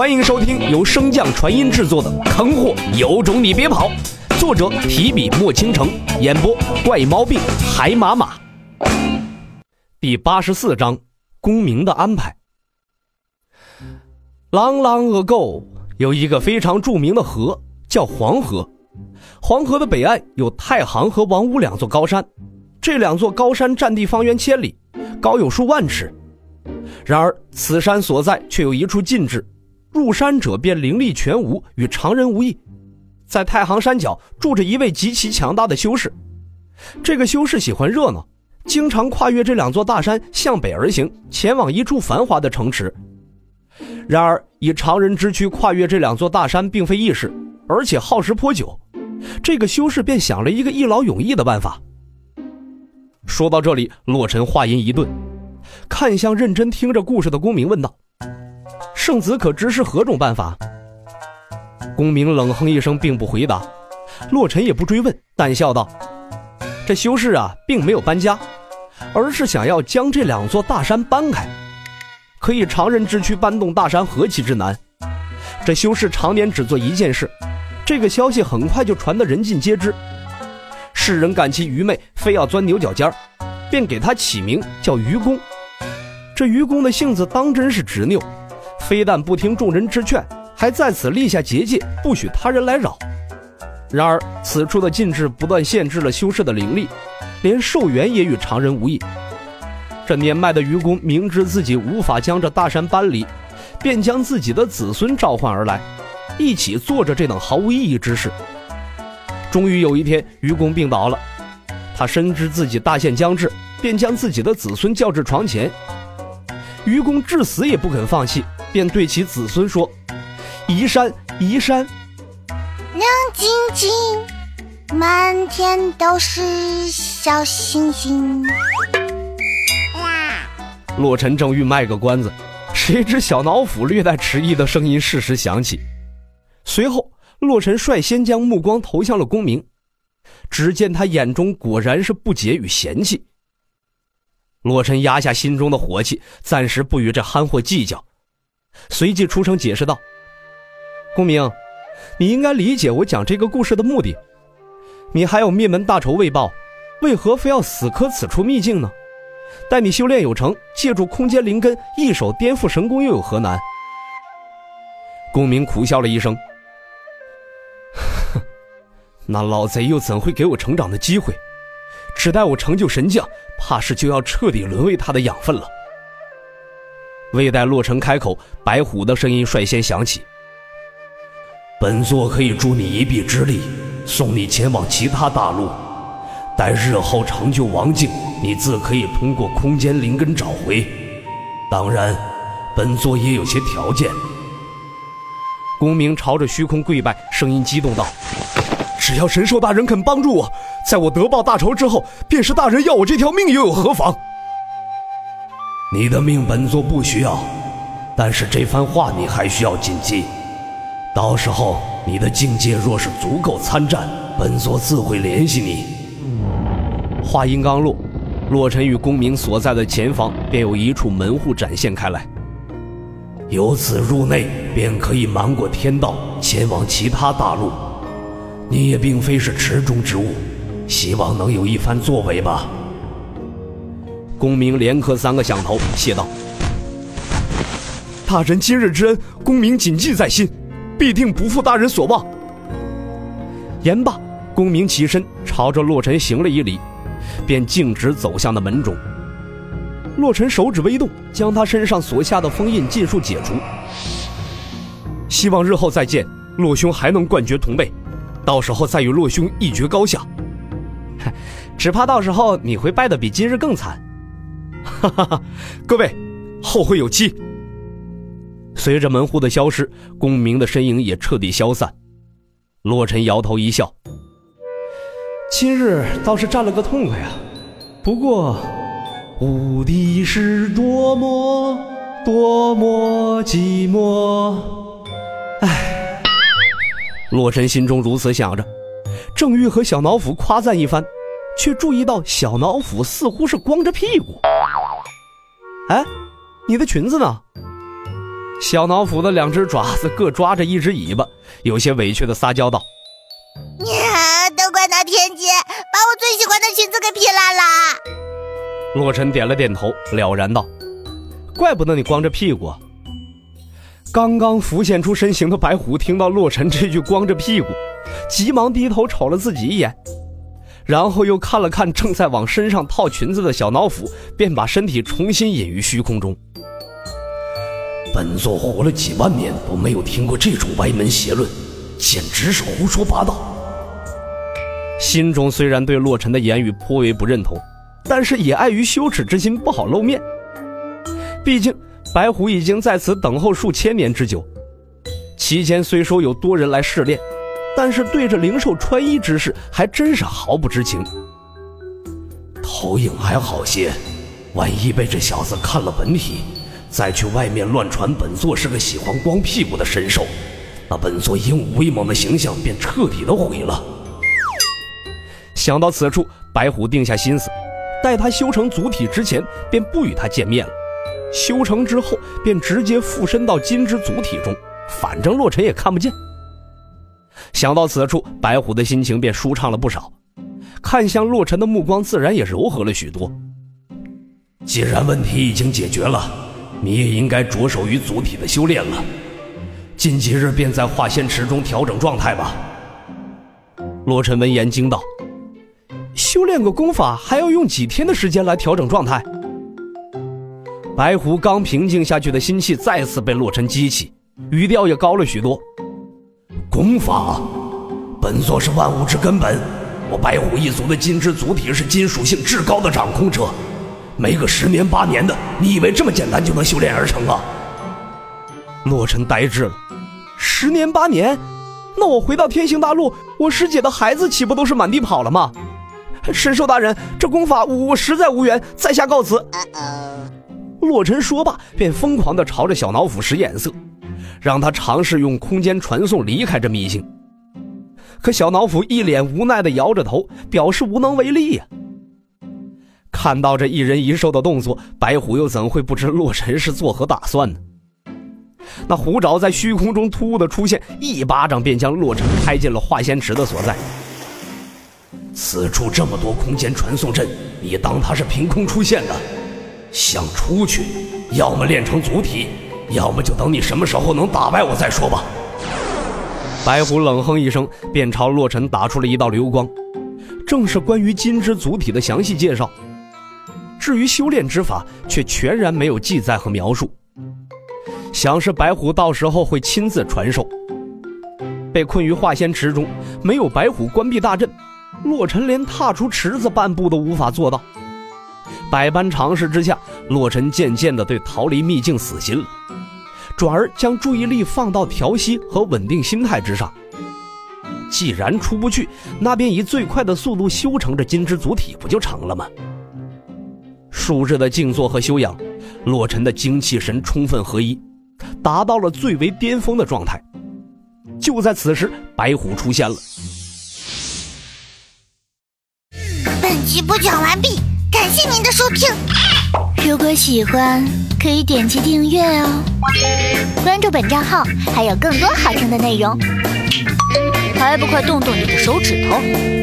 欢迎收听由升降传音制作的《坑货有种你别跑》，作者提笔墨倾城，演播怪毛病海马马。第八十四章，公明的安排。Long long ago，有一个非常著名的河，叫黄河。黄河的北岸有太行和王屋两座高山，这两座高山占地方圆千里，高有数万尺。然而此山所在却有一处禁制，入山者便灵力全无，与常人无异。在太行山脚住着一位极其强大的修士，这个修士喜欢热闹，经常跨越这两座大山向北而行，前往一处繁华的城池。然而以常人之躯跨越这两座大山并非易事，而且耗时颇久。这个修士便想了一个一劳永逸的办法。说到这里，洛尘话音一顿，看向认真听着故事的公明，问道：“圣子可知是何种办法？”公明冷哼一声，并不回答。洛尘也不追问，淡笑道：“这修士啊，并没有搬家，而是想要将这两座大山搬开。可以常人之躯搬动大山，何其之难！这修士常年只做一件事。”这个消息很快就传得人尽皆知，世人感其愚昧，非要钻牛角尖儿，便给他起名叫愚公。这愚公的性子当真是执拗，非但不听众人之劝，还在此立下结界，不许他人来扰。然而此处的禁制不断限制了修士的灵力，连寿元也与常人无异。这年迈的愚公明知自己无法将这大山搬离，便将自己的子孙召唤而来。一起做着这等毫无意义之事。终于有一天，愚公病倒了，他深知自己大限将至，便将自己的子孙叫至床前。愚公至死也不肯放弃，便对其子孙说：“移山，移山。”亮晶晶，满天都是小星星。洛尘正欲卖个关子，谁知小脑斧略带迟疑的声音适时响起。随后，洛尘率先将目光投向了公明，只见他眼中果然是不解与嫌弃。洛尘压下心中的火气，暂时不与这憨货计较，随即出声解释道：“公明，你应该理解我讲这个故事的目的。你还有灭门大仇未报，为何非要死磕此处秘境呢？待你修炼有成，借助空间灵根，一手颠覆神功，又有何难？”公明苦笑了一声。那老贼又怎会给我成长的机会？只待我成就神将，怕是就要彻底沦为他的养分了。未待洛尘开口，白虎的声音率先响起：“本座可以助你一臂之力，送你前往其他大陆。待日后成就王境，你自可以通过空间灵根找回。当然，本座也有些条件。”公明朝着虚空跪拜，声音激动道。只要神兽大人肯帮助我，在我得报大仇之后，便是大人要我这条命又有何妨？你的命本座不需要，但是这番话你还需要谨记。到时候你的境界若是足够参战，本座自会联系你。话音刚落，洛尘与公明所在的前方便有一处门户展现开来，由此入内便可以瞒过天道，前往其他大陆。你也并非是池中之物，希望能有一番作为吧。公明连磕三个响头，谢道：“大人今日之恩，公明谨记在心，必定不负大人所望。”言罢，公明起身朝着洛尘行了一礼，便径直走向那门中。洛尘手指微动，将他身上所下的封印尽数解除。希望日后再见，洛兄还能冠绝同辈。到时候再与洛兄一决高下，只怕到时候你会败得比今日更惨。哈哈哈！各位，后会有期。随着门户的消失，公明的身影也彻底消散。洛尘摇头一笑：“今日倒是占了个痛快啊！不过，无敌是多么多么寂寞。”唉。洛尘心中如此想着，正欲和小脑斧夸赞一番，却注意到小脑斧似乎是光着屁股。哎，你的裙子呢？小老虎的两只爪子各抓着一只尾巴，有些委屈的撒娇道：“呀，都怪那天姐把我最喜欢的裙子给劈烂了。”洛尘点了点头，了然道：“怪不得你光着屁股。”刚刚浮现出身形的白虎听到洛尘这句“光着屁股”，急忙低头瞅了自己一眼，然后又看了看正在往身上套裙子的小脑斧，便把身体重新隐于虚空中。本座活了几万年都没有听过这种歪门邪论，简直是胡说八道。心中虽然对洛尘的言语颇为不认同，但是也碍于羞耻之心，不好露面。毕竟。白虎已经在此等候数千年之久，期间虽说有多人来试炼，但是对着灵兽穿衣之事还真是毫不知情。投影还好些，万一被这小子看了本体，再去外面乱传本座是个喜欢光屁股的神兽，那本座英武威猛的形象便彻底的毁了。想到此处，白虎定下心思，待他修成祖体之前，便不与他见面了。修成之后，便直接附身到金之祖体中，反正洛尘也看不见。想到此处，白虎的心情便舒畅了不少，看向洛尘的目光自然也柔和了许多。既然问题已经解决了，你也应该着手于祖体的修炼了。近几日便在化仙池中调整状态吧。洛尘闻言惊道：“修炼个功法还要用几天的时间来调整状态？”白狐刚平静下去的心气再次被洛尘激起，语调也高了许多。功法，本座是万物之根本，我白虎一族的金之祖体是金属性至高的掌控者，没个十年八年的，你以为这么简单就能修炼而成啊？洛尘呆滞了，十年八年，那我回到天星大陆，我师姐的孩子岂不都是满地跑了吗？神兽大人，这功法我实在无缘，在下告辞。洛尘说罢，便疯狂地朝着小脑斧使眼色，让他尝试用空间传送离开这秘境。可小老虎一脸无奈地摇着头，表示无能为力呀。看到这一人一兽的动作，白虎又怎会不知洛尘是作何打算呢？那虎爪在虚空中突兀的出现，一巴掌便将洛尘拍进了化仙池的所在。此处这么多空间传送阵，你当它是凭空出现的？想出去，要么练成祖体，要么就等你什么时候能打败我再说吧。白虎冷哼一声，便朝洛尘打出了一道流光，正是关于金之族体的详细介绍。至于修炼之法，却全然没有记载和描述。想是白虎到时候会亲自传授。被困于化仙池中，没有白虎关闭大阵，洛尘连踏出池子半步都无法做到。百般尝试之下，洛尘渐渐地对逃离秘境死心了，转而将注意力放到调息和稳定心态之上。既然出不去，那便以最快的速度修成这金之祖体不就成了吗？数日的静坐和修养，洛尘的精气神充分合一，达到了最为巅峰的状态。就在此时，白虎出现了。本集播讲完毕。感谢您的收听，如果喜欢可以点击订阅哦，关注本账号还有更多好听的内容，还不快动动你的手指头！